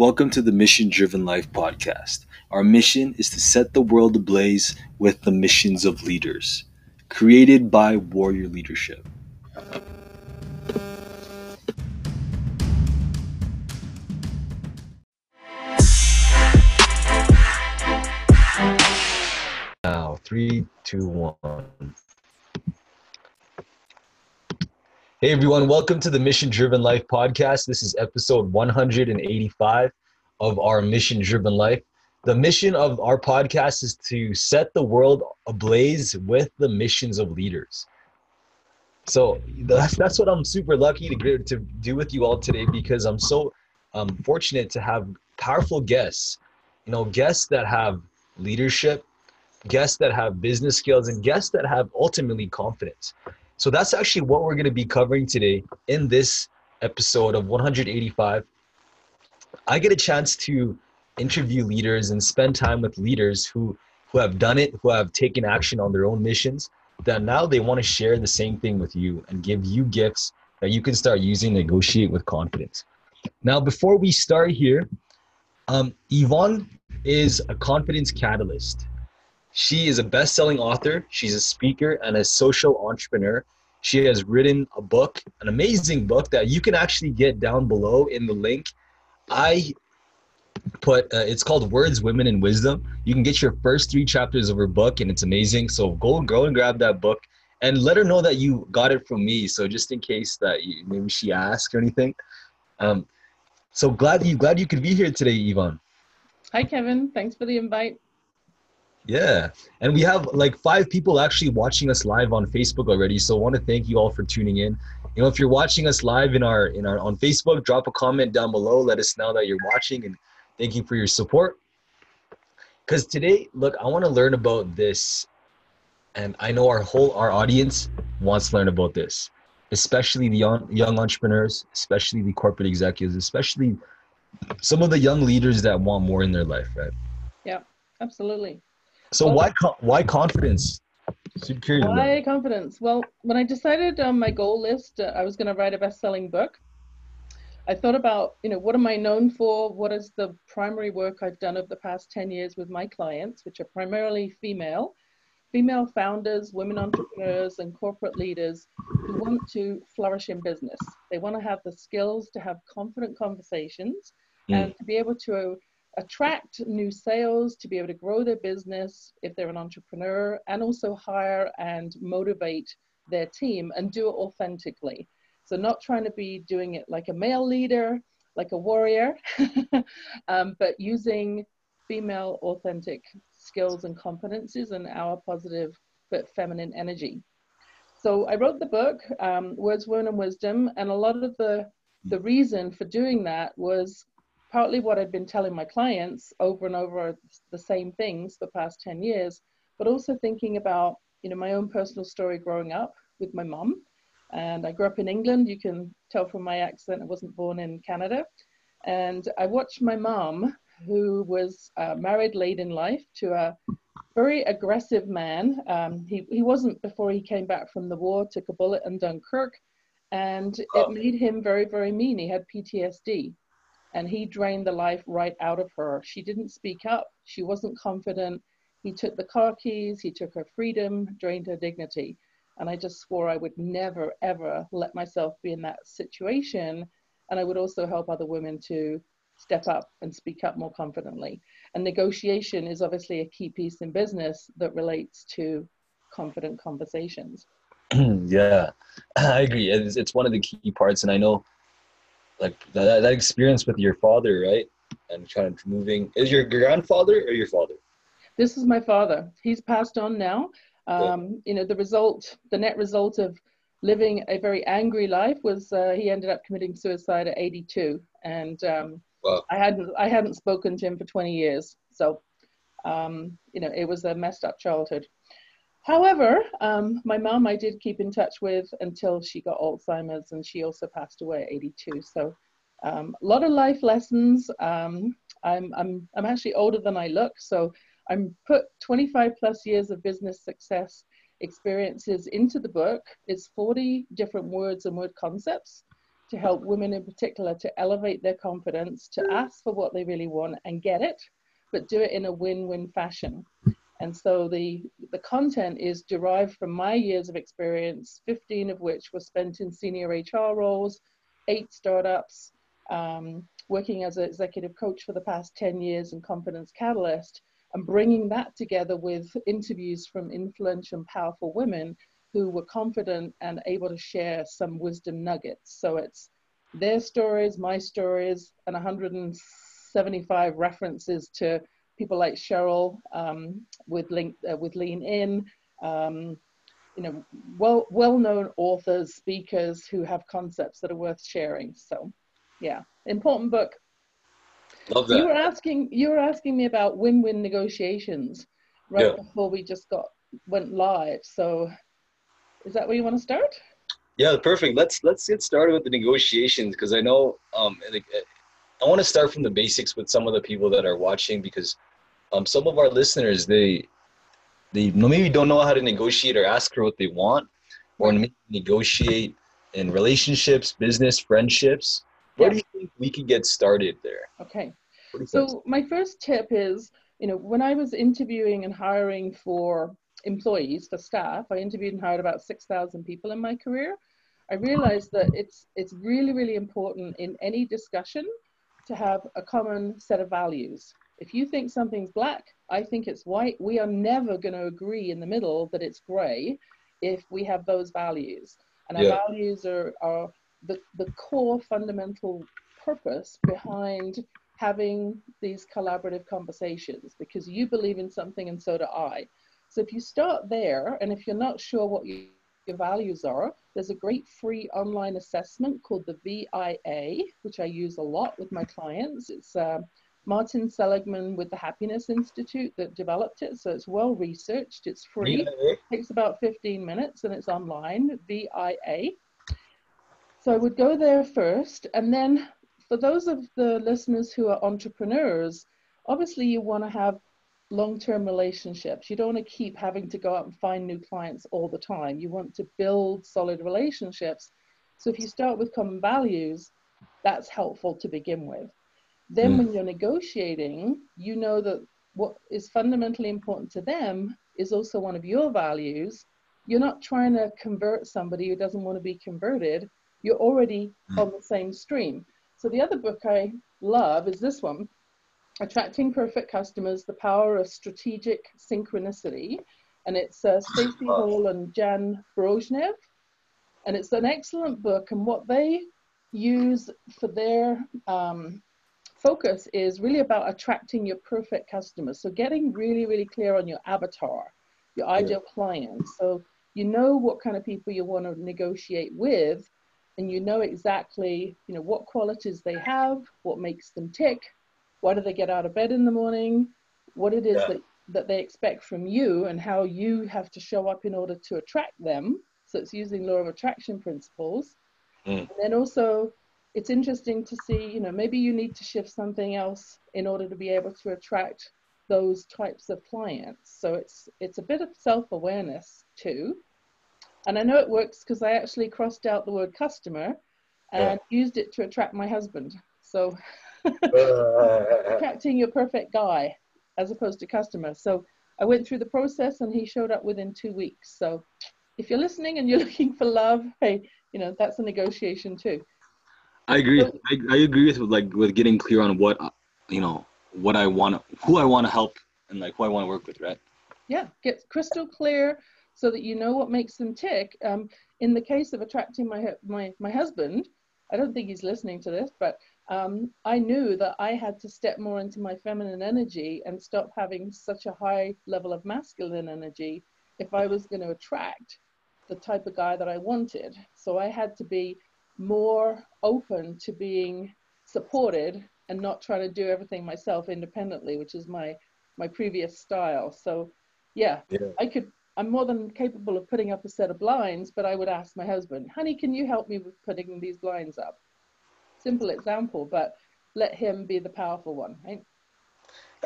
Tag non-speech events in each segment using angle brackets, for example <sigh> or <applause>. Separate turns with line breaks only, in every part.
Welcome to the Mission Driven Life podcast. Our mission is to set the world ablaze with the missions of leaders, created by Warrior Leadership. Now, three, two, one. Hey everyone, welcome to the Mission Driven Life podcast. This is episode 185 of our Mission Driven Life. The mission of our podcast is to set the world ablaze with the missions of leaders. So that's, that's what I'm super lucky to, to do with you all today because I'm so um, fortunate to have powerful guests, you know, guests that have leadership, guests that have business skills, and guests that have ultimately confidence. So that's actually what we're going to be covering today in this episode of 185. I get a chance to interview leaders and spend time with leaders who who have done it, who have taken action on their own missions, that now they want to share the same thing with you and give you gifts that you can start using negotiate with confidence. Now, before we start here, um, Yvonne is a confidence catalyst. She is a best selling author, she's a speaker, and a social entrepreneur. She has written a book, an amazing book that you can actually get down below in the link. I put uh, it's called Words, Women, and Wisdom. You can get your first three chapters of her book, and it's amazing. So go, go and grab that book and let her know that you got it from me. So just in case that you, maybe she asked or anything. Um, so glad you glad you could be here today, Yvonne.
Hi, Kevin. Thanks for the invite.
Yeah. And we have like five people actually watching us live on Facebook already. So I want to thank you all for tuning in. You know, if you're watching us live in our in our on Facebook, drop a comment down below. Let us know that you're watching and thank you for your support. Cuz today, look, I want to learn about this and I know our whole our audience wants to learn about this, especially the young young entrepreneurs, especially the corporate executives, especially some of the young leaders that want more in their life, right?
Yeah, absolutely.
So well, why why confidence?
Why confidence? Well, when I decided on my goal list, uh, I was going to write a best-selling book. I thought about, you know, what am I known for? What is the primary work I've done over the past 10 years with my clients, which are primarily female, female founders, women entrepreneurs, and corporate leaders who want to flourish in business. They want to have the skills to have confident conversations mm. and to be able to attract new sales, to be able to grow their business if they're an entrepreneur, and also hire and motivate their team and do it authentically. So, not trying to be doing it like a male leader, like a warrior, <laughs> um, but using female authentic skills and competencies and our positive but feminine energy. So I wrote the book, um, Words, Women, and Wisdom, and a lot of the the reason for doing that was partly what I'd been telling my clients over and over the same things for the past 10 years, but also thinking about, you know, my own personal story growing up with my mom. And I grew up in England. You can tell from my accent, I wasn't born in Canada. And I watched my mom, who was uh, married late in life to a very aggressive man. Um, he, he wasn't before he came back from the war, took a bullet in Dunkirk, and it made him very, very mean. He had PTSD and he drained the life right out of her. She didn't speak up, she wasn't confident. He took the car keys, he took her freedom, drained her dignity. And I just swore I would never, ever let myself be in that situation. And I would also help other women to step up and speak up more confidently. And negotiation is obviously a key piece in business that relates to confident conversations. <clears throat>
yeah, <clears throat> I agree. It's, it's one of the key parts. And I know like that, that experience with your father, right? And kind of moving. Is your grandfather or your father?
This is my father. He's passed on now. Um, you know, the result, the net result of living a very angry life was uh, he ended up committing suicide at 82, and um, wow. I hadn't I hadn't spoken to him for 20 years. So, um, you know, it was a messed up childhood. However, um, my mom I did keep in touch with until she got Alzheimer's and she also passed away at 82. So um, a lot of life lessons. Um, I'm, I'm, I'm actually older than I look. So I'm put 25 plus years of business success experiences into the book. It's 40 different words and word concepts. to help women in particular to elevate their confidence, to ask for what they really want and get it, but do it in a win-win fashion. And so the, the content is derived from my years of experience, 15 of which were spent in senior HR roles, eight startups, um, working as an executive coach for the past 10 years in Confidence Catalyst, and bringing that together with interviews from influential and powerful women who were confident and able to share some wisdom nuggets. So it's their stories, my stories, and 175 references to people like Sheryl um, with link uh, with Lean In, um, you know, well well known authors, speakers who have concepts that are worth sharing. So, yeah, important book.
Love that.
You were asking you were asking me about win-win negotiations right yeah. before we just got went live. So is that where you want to start?
Yeah, perfect. Let's let's get started with the negotiations because I know um, I want to start from the basics with some of the people that are watching because um, some of our listeners they they maybe don't know how to negotiate or ask for what they want or negotiate in relationships, business, friendships. Where yeah. do you think we could get started there?
Okay. So my first tip is, you know, when I was interviewing and hiring for employees, for staff, I interviewed and hired about 6,000 people in my career. I realized that it's it's really really important in any discussion to have a common set of values. If you think something's black, I think it's white. We are never going to agree in the middle that it's gray if we have those values. And our yeah. values are, are the, the core fundamental purpose behind having these collaborative conversations because you believe in something and so do I. So if you start there, and if you're not sure what you, your values are, there's a great free online assessment called the VIA, which I use a lot with my clients. It's uh, Martin Seligman with the Happiness Institute that developed it. So it's well researched, it's free, it takes about 15 minutes and it's online, VIA. So I would go there first. And then for those of the listeners who are entrepreneurs, obviously you want to have long-term relationships. You don't want to keep having to go out and find new clients all the time. You want to build solid relationships. So if you start with common values, that's helpful to begin with. Then mm. when you're negotiating, you know that what is fundamentally important to them is also one of your values. You're not trying to convert somebody who doesn't want to be converted. You're already mm. on the same stream. So the other book I love is this one, Attracting Perfect Customers, The Power of Strategic Synchronicity. And it's uh, Stacey Hall and Jan Brogniez. And it's an excellent book. And what they use for their um, focus is really about attracting your perfect customers. So getting really, really clear on your avatar, your ideal yeah. client. So you know what kind of people you want to negotiate with and you know exactly, you know, what qualities they have, what makes them tick, why do they get out of bed in the morning, what it is yeah. that, that they expect from you, and how you have to show up in order to attract them. So it's using law of attraction principles. Mm. And then also, it's interesting to see, you know, maybe you need to shift something else in order to be able to attract those types of clients. So it's it's a bit of self-awareness too. And I know it works because I actually crossed out the word customer and yeah. used it to attract my husband. So <laughs> uh. attracting your perfect guy as opposed to customer. So I went through the process and he showed up within two weeks. So if you're listening and you're <laughs> looking for love, hey, you know, that's a negotiation too.
I agree. I, I agree with like with getting clear on what you know, what I want, who I want to help, and like who I want to work with, right?
Yeah, get crystal clear so that you know what makes them tick. Um, in the case of attracting my my my husband, I don't think he's listening to this, but um, I knew that I had to step more into my feminine energy and stop having such a high level of masculine energy if I was going to attract the type of guy that I wanted. So I had to be more open to being supported and not trying to do everything myself independently, which is my my previous style. So yeah, yeah, I could I'm more than capable of putting up a set of blinds, but I would ask my husband, honey, can you help me with putting these blinds up? simple example, but let him be the powerful one, right?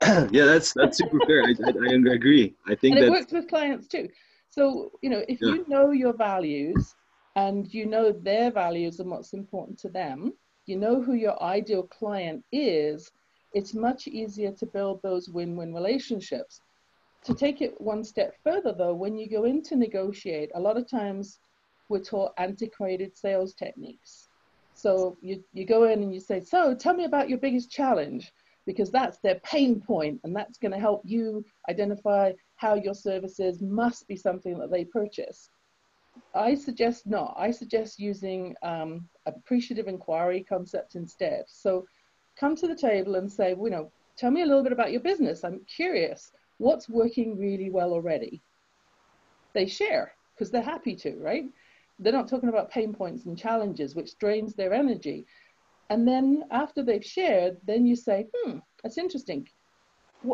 <clears throat>
yeah, that's that's super fair. I, I, I, agree. I think
and
it
works with clients too. So you know, if yeah. you know your values, and you know their values and what's important to them, you know who your ideal client is, it's much easier to build those win-win relationships. To take it one step further though, when you go in to negotiate, a lot of times we're taught antiquated sales techniques. So you, you go in and you say, so tell me about your biggest challenge because that's their pain point and that's going to help you identify how your services must be something that they purchase. I suggest not. I suggest using um, appreciative inquiry concept instead. So come to the table and say, you know, tell me a little bit about your business. I'm curious. What's working really well already? They share because they're happy to, right? They're not talking about pain points and challenges, which drains their energy. And then after they've shared, then you say, hmm, that's interesting.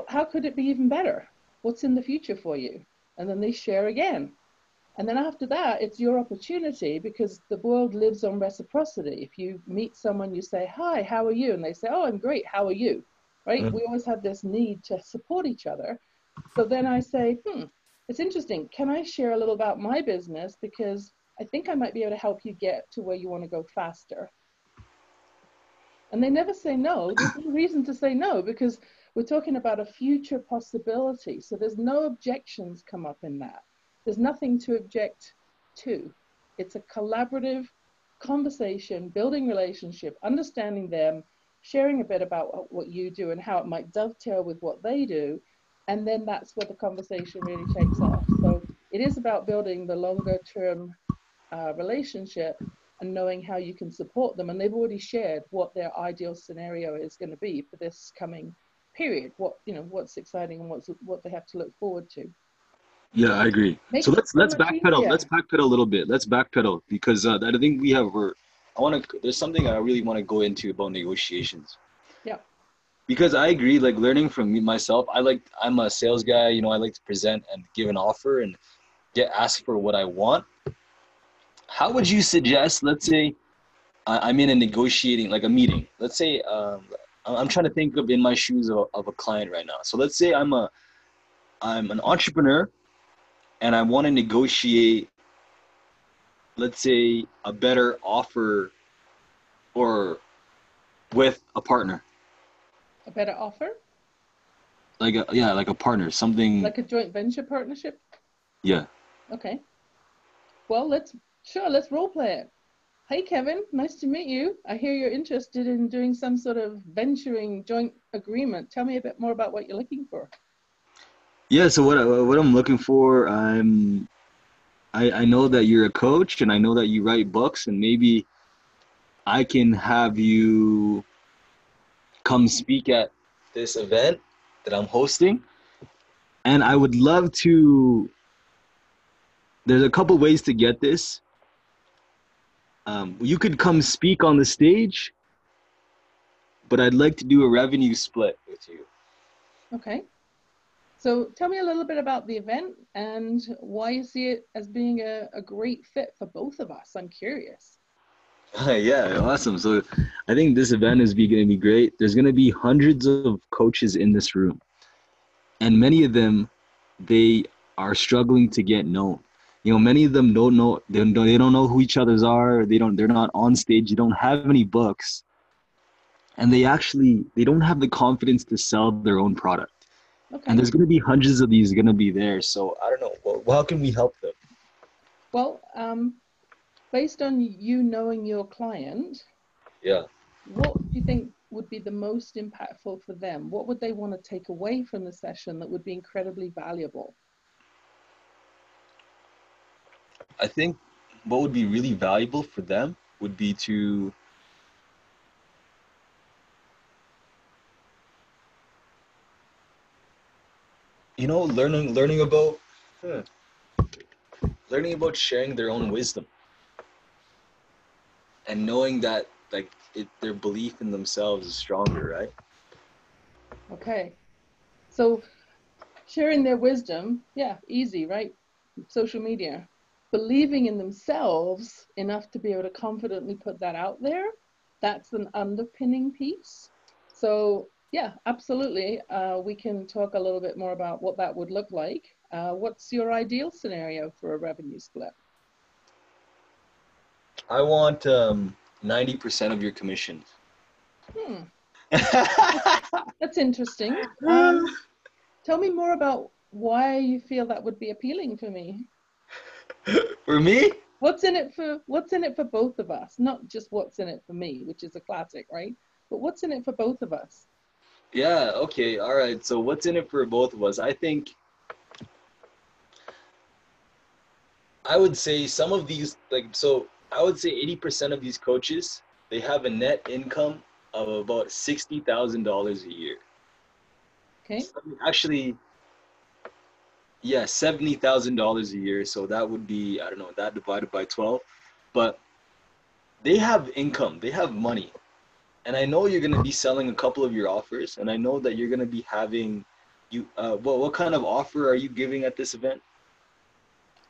How could it be even better? What's in the future for you? And then they share again. And then after that, it's your opportunity because the world lives on reciprocity. If you meet someone, you say, Hi, how are you? And they say, Oh, I'm great. How are you? Right? Mm-hmm. We always have this need to support each other. So then I say, Hmm, it's interesting. Can I share a little about my business? Because I think I might be able to help you get to where you want to go faster. And they never say no. There's no <coughs> reason to say no because we're talking about a future possibility. So there's no objections come up in that. There's nothing to object to. It's a collaborative conversation, building relationship, understanding them, sharing a bit about what you do and how it might dovetail with what they do. And then that's where the conversation really takes off. So it is about building the longer term uh, relationship and knowing how you can support them. And they've already shared what their ideal scenario is going to be for this coming period. What you know, what's exciting and what's what they have to look forward to.
Yeah, I agree. Makes so let's let's backpedal. Let's backpedal a little bit. Let's backpedal because uh, I think we have. We're, I want to. There's something I really want to go into about negotiations.
Yeah.
Because I agree. Like learning from me myself, I like. I'm a sales guy. You know, I like to present and give an offer and get asked for what I want. How would you suggest? Let's say I'm in a negotiating, like a meeting. Let's say um, I'm trying to think of in my shoes of, of a client right now. So let's say I'm a I'm an entrepreneur and I want to negotiate, let's say, a better offer or with a partner.
A better offer?
Like a yeah, like a partner, something
like a joint venture partnership.
Yeah.
Okay. Well, let's sure let's role play it. Hey Kevin, nice to meet you. I hear you're interested in doing some sort of venturing joint agreement. Tell me a bit more about what you're looking for.
Yeah, so what what I'm looking for, I'm I I know that you're a coach and I know that you write books and maybe I can have you come speak at this event that I'm hosting. And I would love to there's a couple ways to get this. Um, you could come speak on the stage, but I'd like to do a revenue split with you.
Okay. So tell me a little bit about the event and why you see it as being a, a great fit for both of us. I'm curious. <laughs>
yeah, awesome. So I think this event is going to be great. There's going to be hundreds of coaches in this room, and many of them, they are struggling to get known. You know, many of them don't know they don't, they don't know who each other's are. They don't. They're not on stage. They don't have any books, and they actually they don't have the confidence to sell their own product. Okay. And there's going to be hundreds of these going to be there. So I don't know. Well, how can we help them?
Well, um, based on you knowing your client,
yeah,
what do you think would be the most impactful for them? What would they want to take away from the session that would be incredibly valuable?
I think what would be really valuable for them would be to you know, learning learning about hmm, learning about sharing their own wisdom and knowing that like it, their belief in themselves is stronger, right?
Okay, so sharing their wisdom, yeah, easy, right? Social media, believing in themselves enough to be able to confidently put that out there. That's an underpinning piece. So yeah, absolutely. Uh, we can talk a little bit more about what that would look like. Uh, what's your ideal scenario for a revenue split?
I want um, 90% of your commissions.
Hmm. <laughs> That's interesting. <laughs> Um, tell me more about why you feel that would be appealing for me.
for me?
What's in it for what's in it for both of us? Not just what's in it for me, which is a classic, right? But what's in it for both of us?
Yeah, okay. All right. So what's in it for both of us? I think I would say some of these like so I would say 80% of these coaches, they have a net income of about $60,000 a year.
Okay.
Actually, yeah, $70,000 a year. So that would be, I don't know, that divided by 12. But they have income, they have money. And I know you're going to be selling a couple of your offers. And I know that you're going to be having, you. Uh, what, what kind of offer are you giving at this event?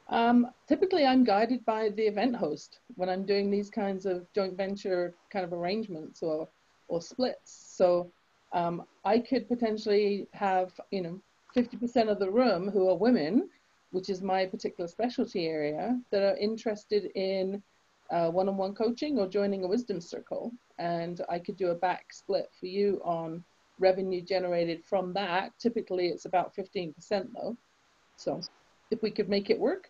Um, typically, I'm guided by the event host when I'm doing these kinds of joint venture kind of arrangements or or splits. So um, I could potentially have you know 50% of the room who are women, which is my particular specialty area, that are interested in uh, one-on-one coaching or joining a wisdom circle, and I could do a back split for you on revenue generated from that. Typically, it's about 15% though. So if we could make it work,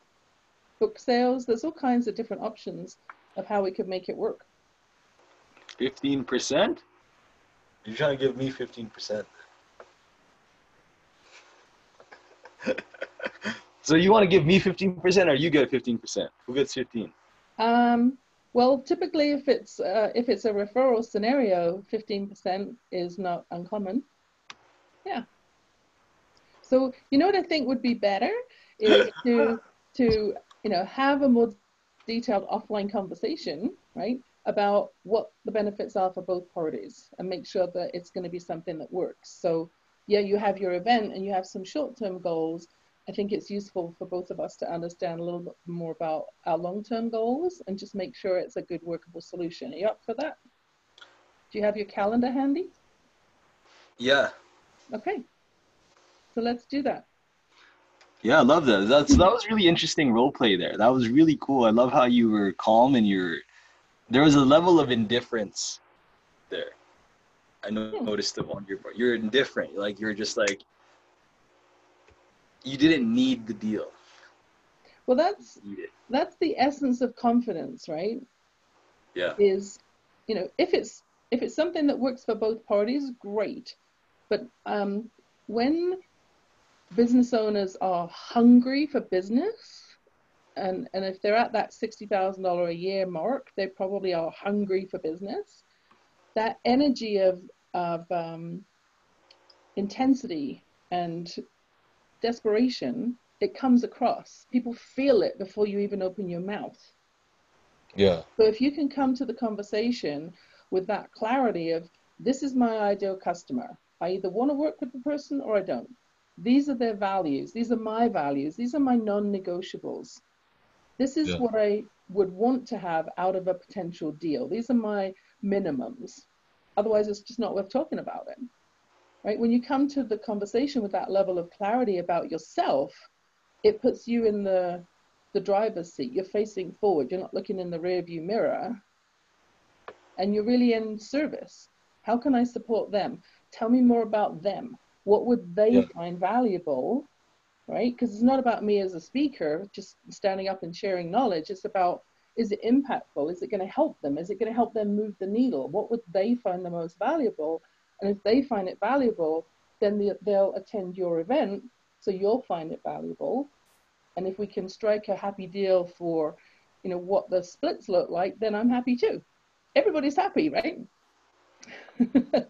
book sales. There's all kinds of different options of how we could make it work.
15%? You're trying to give me 15%. <laughs> so you want to give me 15% or you get 15%? Who gets 15?
Um, well, typically if it's uh, if it's a referral scenario, 15% is not uncommon. Yeah. So you know what I think would be better is <laughs> to to you know, have a more detailed offline conversation, right, about what the benefits are for both parties and make sure that it's going to be something that works. So, yeah, you have your event and you have some short term goals. I think it's useful for both of us to understand a little bit more about our long term goals and just make sure it's a good workable solution. Are you up for that? Do you have your calendar handy?
Yeah.
Okay. So let's do that.
Yeah, I love that. That's that was really interesting role play there. That was really cool. I love how you were calm and you're there was a level of indifference there. I hmm. noticed it on your part. You're indifferent. Like you're just like you didn't need the deal.
Well, that's that's the essence of confidence, right?
Yeah.
Is you know if it's if it's something that works for both parties, great. But um, when business owners are hungry for business, and, and if they're at that $60,000 a year mark, they probably are hungry for business. That energy of, of um, intensity and desperation, it comes across. People feel it before you even open your mouth.
Yeah.
So if you can come to the conversation with that clarity of, this is my ideal customer. I either want to work with the person or I don't. These are their values. These are my values. These are my non negotiables. This is yeah. what I would want to have out of a potential deal. These are my minimums. Otherwise, it's just not worth talking about it. Right? When you come to the conversation with that level of clarity about yourself, it puts you in the the driver's seat. You're facing forward. You're not looking in the rearview mirror. And you're really in service. How can I support them? Tell me more about them what would they yeah. find valuable right because it's not about me as a speaker just standing up and sharing knowledge it's about is it impactful is it going to help them is it going to help them move the needle what would they find the most valuable and if they find it valuable then they'll attend your event so you'll find it valuable. And if we can strike a happy deal for you know what the splits look like then i'm happy too. Everybody's happy right? <laughs>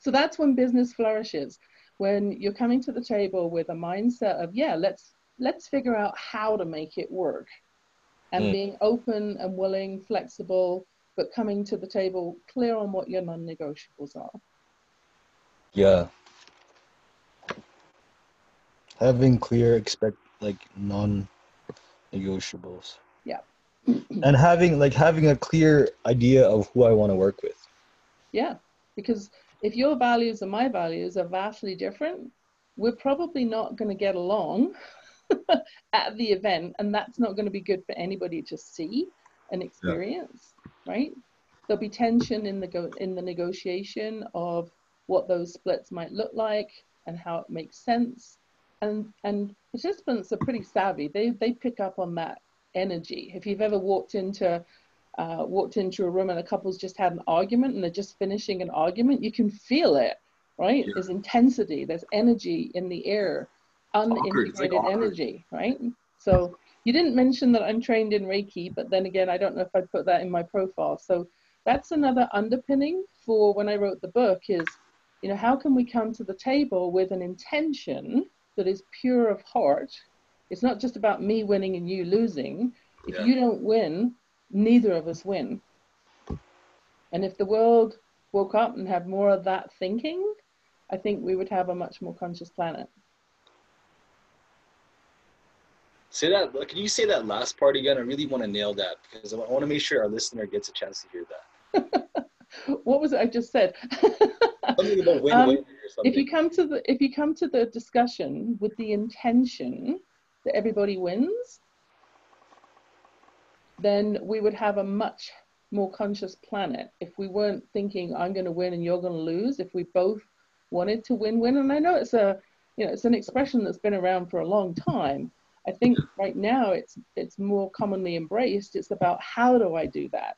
So that's when business flourishes when you're coming to the table with a mindset of yeah let's let's figure out how to make it work. And mm. being open and willing flexible but coming to the table clear on what your non-negotiables are
yeah having clear expect like non-negotiables
yeah <clears throat>
and having like having a clear idea of who i want to work with
yeah because if your values and my values are vastly different, we're probably not going to get along <laughs> at the event, and that's not going to be good for anybody to see. an experience, yeah. right? There'll be tension in the go- in the negotiation of what those splits might look like and how it makes sense. And and participants are pretty savvy. They they pick up on that energy. If you've ever walked into uh, walked into a room and a couple's just had an argument and they're just finishing an argument, you can feel it, right? Yeah. There's intensity, there's energy in the air, unintegrated like energy, right? So you didn't mention that I'm trained in Reiki, but then again, I don't know if I put that in my profile. So that's another underpinning for when I wrote the book is, you know, how can we come to the table with an intention that is pure of heart? It's not just about me winning and you losing. If yeah. you don't win, neither of us win. And if the world woke up and had more of that thinking, I think we would have a much more conscious planet.
Say that. Can you say that last part again? I really want to nail that because I want to make sure our listener gets a chance to hear that. <laughs>
what was it I just said? <laughs>
something about win-win um,
If you come to the if you come to the discussion with the intention that everybody wins, then we would have a much more conscious planet if we weren't thinking I'm going to win and you're going to lose. If we both wanted to win-win, and I know it's a you know it's an expression that's been around for a long time. I think right now it's it's more commonly embraced. It's about how do I do that.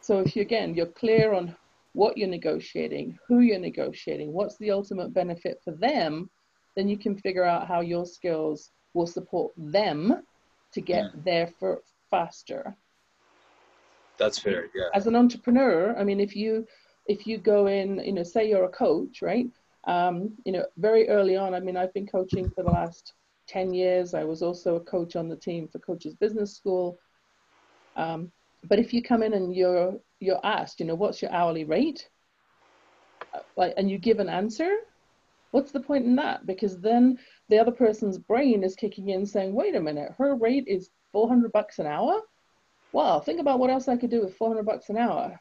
So if you again you're clear on what you're negotiating, who you're negotiating, what's the ultimate benefit for them, then you can figure out how your skills will support them to get yeah. there for faster.
That's fair. Yeah.
As an entrepreneur, I mean, if you if you go in, you know, say you're a coach, right? Um, you know, very early on. I mean, I've been coaching for the last ten years. I was also a coach on the team for Coaches Business School. Um, but if you come in and you're you're asked, you know, what's your hourly rate, like, and you give an answer, what's the point in that? Because then the other person's brain is kicking in, saying, wait a minute, her rate is 400 bucks an hour? Wow, think about what else I could do with 400 bucks an hour.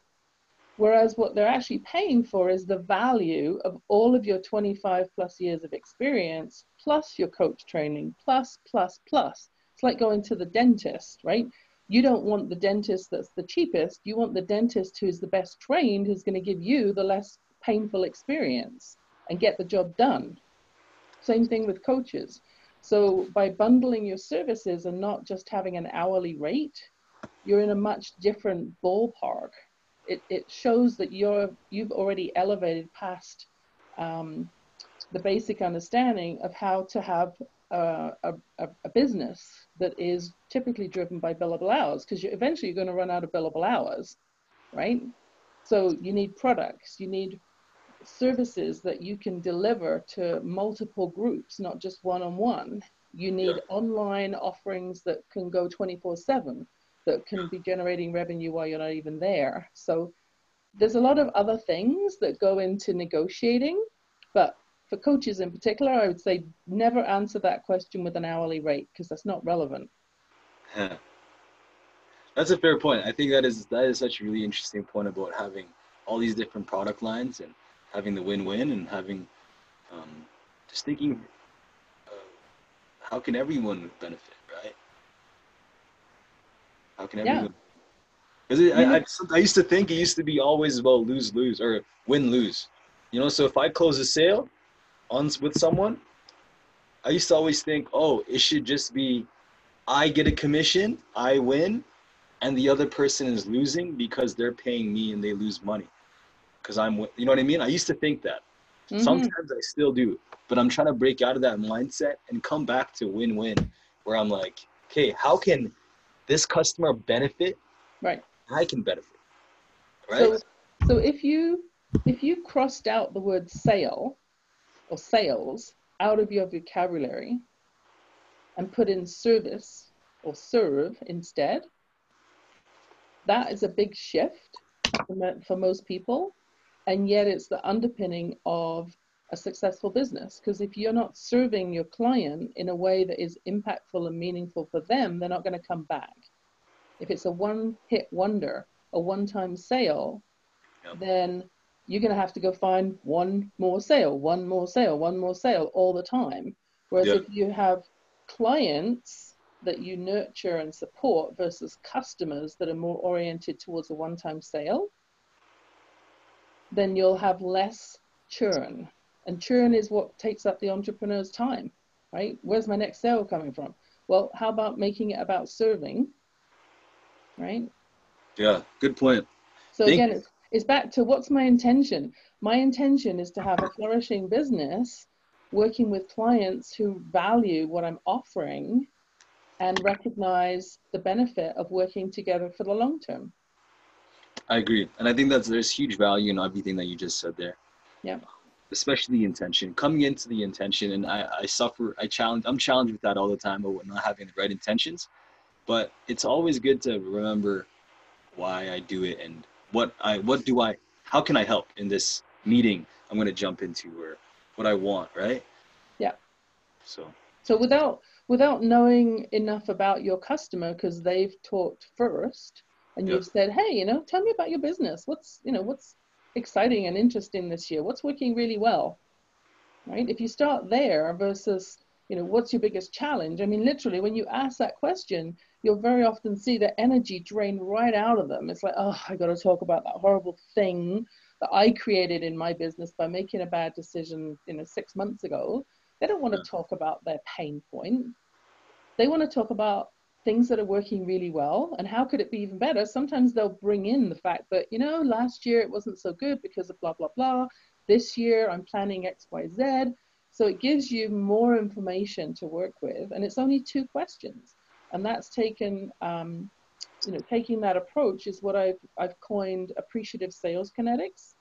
Whereas what they're actually paying for is the value of all of your 25 plus years of experience, plus your coach training, plus, plus, plus. It's like going to the dentist, right? You don't want the dentist that's the cheapest. You want the dentist who's the best trained, who's going to give you the less painful experience and get the job done. Same thing with coaches. So by bundling your services and not just having an hourly rate, you're in a much different ballpark. It, it shows that you're you've already elevated past um, the basic understanding of how to have a, a, a business that is typically driven by billable hours because you, eventually you're going to run out of billable hours, right? So you need products, you need services that you can deliver to multiple groups, not just one on one. You need yeah. online offerings that can go 24 7, that can be generating revenue while you're not even there. So there's a lot of other things that go into negotiating, but for coaches in particular, I would say never answer that question with an hourly rate because that's not relevant.
Yeah. That's a fair point. I think that is that is such a really interesting point about having all these different product lines and having the win-win and having um, just thinking uh, how can everyone benefit right how can everyone because yeah. I, I, I used to think it used to be always about lose lose or win lose you know so if i close a sale on with someone i used to always think oh it should just be i get a commission i win and the other person is losing because they're paying me and they lose money because I'm, you know what I mean? I used to think that. Mm-hmm. Sometimes I still do, but I'm trying to break out of that mindset and come back to win-win, where I'm like, okay, how can this customer benefit?
Right.
I can benefit. Right.
So, so if you if you crossed out the word sale or sales out of your vocabulary and put in service or serve instead, that is a big shift for most people and yet it's the underpinning of a successful business. Because if you're not serving your client in a way that is impactful and meaningful for them they're not going to come back. If it's a one hit wonder a one time sale yep. then you're going to have to go find one more sale one more sale one more sale all the time whereas yep. if you have clients that you nurture and support versus customers that are more oriented towards a one-time sale, then you'll have less churn. And churn is what takes up the entrepreneur's time, right? Where's my next sale coming from? Well, how about making it about serving, right?
Yeah, good point.
So Thank again, it's, it's back to what's my intention? My intention is to have a flourishing business working with clients who value what I'm offering and recognize the benefit of working together for the long term.
I agree. And I think that there's huge value in everything that you just said there.
Yeah.
Especially the intention. Coming into the intention and I, I suffer I challenge I'm challenged with that all the time about not having the right intentions. But it's always good to remember why I do it and what I what do I how can I help in this meeting I'm gonna jump into or what I want, right?
Yeah.
So.
So without without knowing enough about your customer because they've talked first and you've said hey you know tell me about your business. What's you know what's exciting and interesting this year? What's working really well? Right? If you start there versus you know what's your biggest challenge? I mean literally when you ask that question you'll very often see the energy drain right out of them it's like oh i got to talk about that horrible thing that i created in my business by making a bad decision you know six months ago they don't want to talk about their pain point. They want to talk about things that are working really well and how could it be even better. Sometimes they'll bring in the fact that, you know, last year it wasn't so good because of blah, blah, blah. This year I'm planning X, Y, Z. So it gives you more information to work with. And it's only two questions. And that's taken, um, you know, taking that approach is what I've, I've coined appreciative sales kinetics.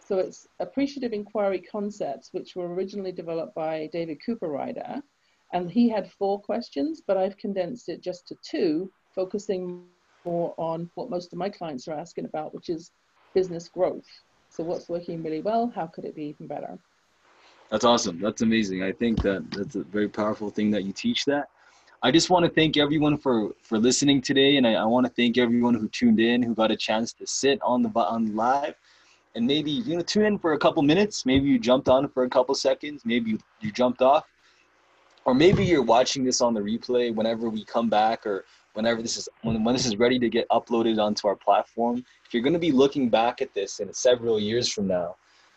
So it's appreciative inquiry concepts, which were originally developed by David Cooperrider. And he had four questions, but I've condensed it just to two, focusing more on what most of my clients are asking about, which is business growth. So what's working really well? How could it be even better?
That's awesome. That's amazing. I think that that's a very powerful thing that you teach that. I just want to thank everyone for for listening today, and I, I want to thank everyone who tuned in, who got a chance to sit on the on live. And maybe you know tune in for a couple minutes. Maybe you jumped on for a couple seconds. Maybe you, you jumped off. Or maybe you're watching this on the replay whenever we come back or whenever this is when, when this is ready to get uploaded onto our platform. If you're going to be looking back at this in several years from now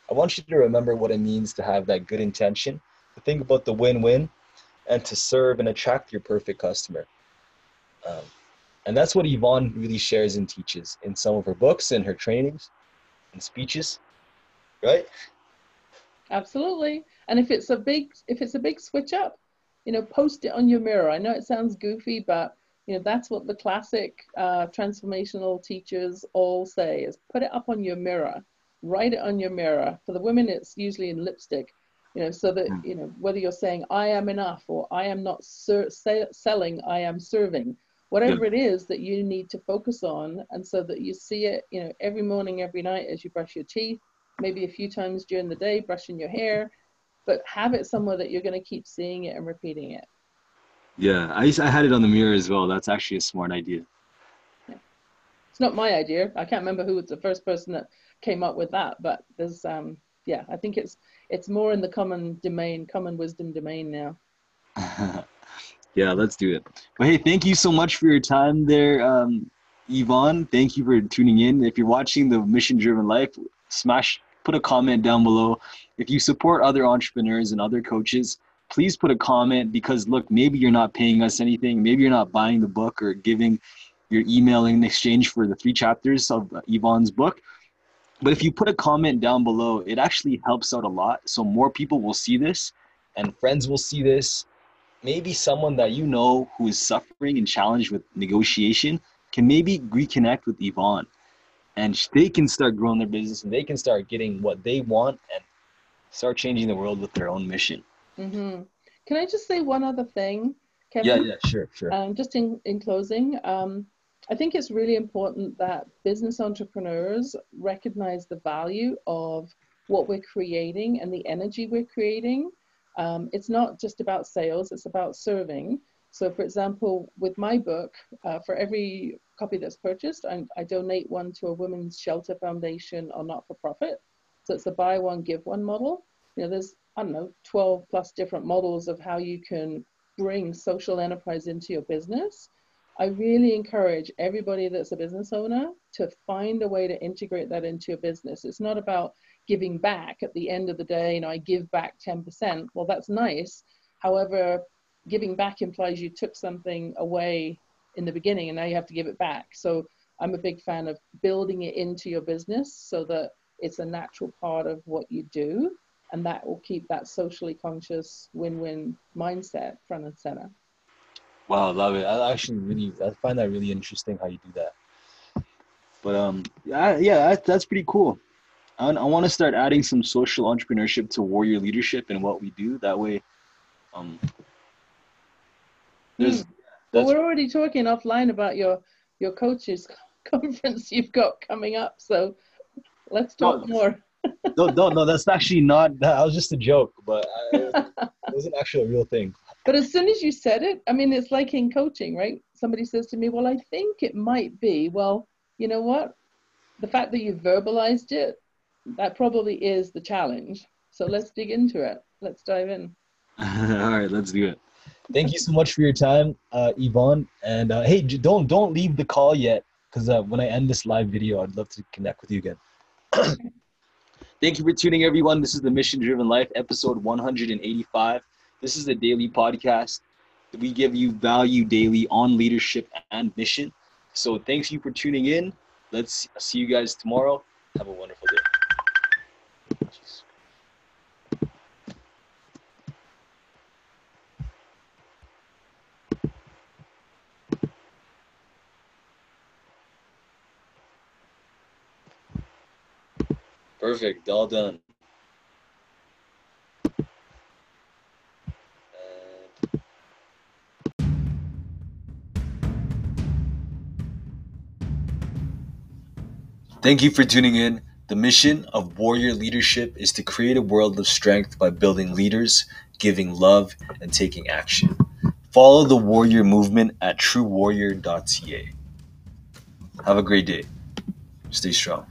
i want you to remember what it means to have that good intention to think about the win-win and to serve and attract your perfect customer um, and that's what yvonne really shares and teaches in some of her books and her trainings and speeches, right?
Absolutely. And if it's a big if it's a big switch up, you know, post it on your mirror. I know it sounds goofy, but you know that's what the classic uh, transformational teachers all say: is put it up on your mirror, write it on your mirror. For the women, it's usually in lipstick. You know, so that hmm. you know whether you're saying "I am enough" or "I am not ser- selling," "I am serving." whatever yeah. it is that you need to focus on and so that you see it you know every morning every night as you brush your teeth maybe a few times during the day brushing your hair but have it somewhere that you're going to keep seeing it and repeating it
yeah i i had it on the mirror as well that's actually a smart idea
yeah. it's not my idea i can't remember who was the first person that came up with that but there's um yeah i think it's it's more in the common domain common wisdom domain now <laughs>
Yeah, let's do it. But hey, thank you so much for your time there, um, Yvonne. Thank you for tuning in. If you're watching the Mission Driven Life, smash, put a comment down below. If you support other entrepreneurs and other coaches, please put a comment because look, maybe you're not paying us anything. Maybe you're not buying the book or giving your email in exchange for the three chapters of Yvonne's book. But if you put a comment down below, it actually helps out a lot. So more people will see this and friends will see this maybe someone that you know who is suffering and challenged with negotiation can maybe reconnect with Yvonne and they can start growing their business and they can start getting what they want and start changing the world with their own mission.
Mm-hmm. Can I just say one other thing,
Kevin? Yeah, yeah, sure, sure.
Um, just in, in closing, um, I think it's really important that business entrepreneurs recognize the value of what we're creating and the energy we're creating um, it's not just about sales, it's about serving. So for example, with my book, uh, for every copy that's purchased, I, I, donate one to a women's shelter foundation or not-for-profit. So it's a buy one, give one model. You know, there's, I don't know, 12 plus different models of how you can bring social enterprise into your business, I really encourage everybody that's a business owner to find a way to integrate that into your business. It's not about giving back at the end of the day, you know, I give back 10%. Well, that's nice. However, giving back implies you took something away in the beginning and now you have to give it back. So I'm a big fan of building it into your business so that it's a natural part of what you do and that will keep that socially conscious win-win mindset front and center.
Wow, love it. I actually really I find that really interesting how you do that. But um, yeah, yeah, that, that's pretty cool. I, I want to start adding some social entrepreneurship to warrior leadership and what we do. That way, um,
there's. Mm. Well, we're already talking offline about your your coaches <laughs> conference you've got coming up. So let's talk no, more.
no, no, no. That's actually not. That was just a joke, but I, <laughs> it wasn't actually a real thing.
But as soon as you said it, I mean, it's like in coaching, right? Somebody says to me, Well, I think it might be. Well, you know what? The fact that you verbalized it, that probably is the challenge. So let's dig into it. Let's dive in. <laughs>
All right, let's do it. Thank you so much for your time, uh, Yvonne. And uh, hey, don't don't leave the call yet, because uh, when I end this live video, I'd love to connect with you again. <coughs> Thank you for tuning, everyone. This is the Mission Driven Life, episode 185. This is a daily podcast. We give you value daily on leadership and mission. So thanks you for tuning in. Let's see you guys tomorrow. Have a wonderful day. Perfect. All done. Thank you for tuning in. The mission of Warrior Leadership is to create a world of strength by building leaders, giving love, and taking action. Follow the Warrior movement at truewarrior.ca. Have a great day. Stay strong.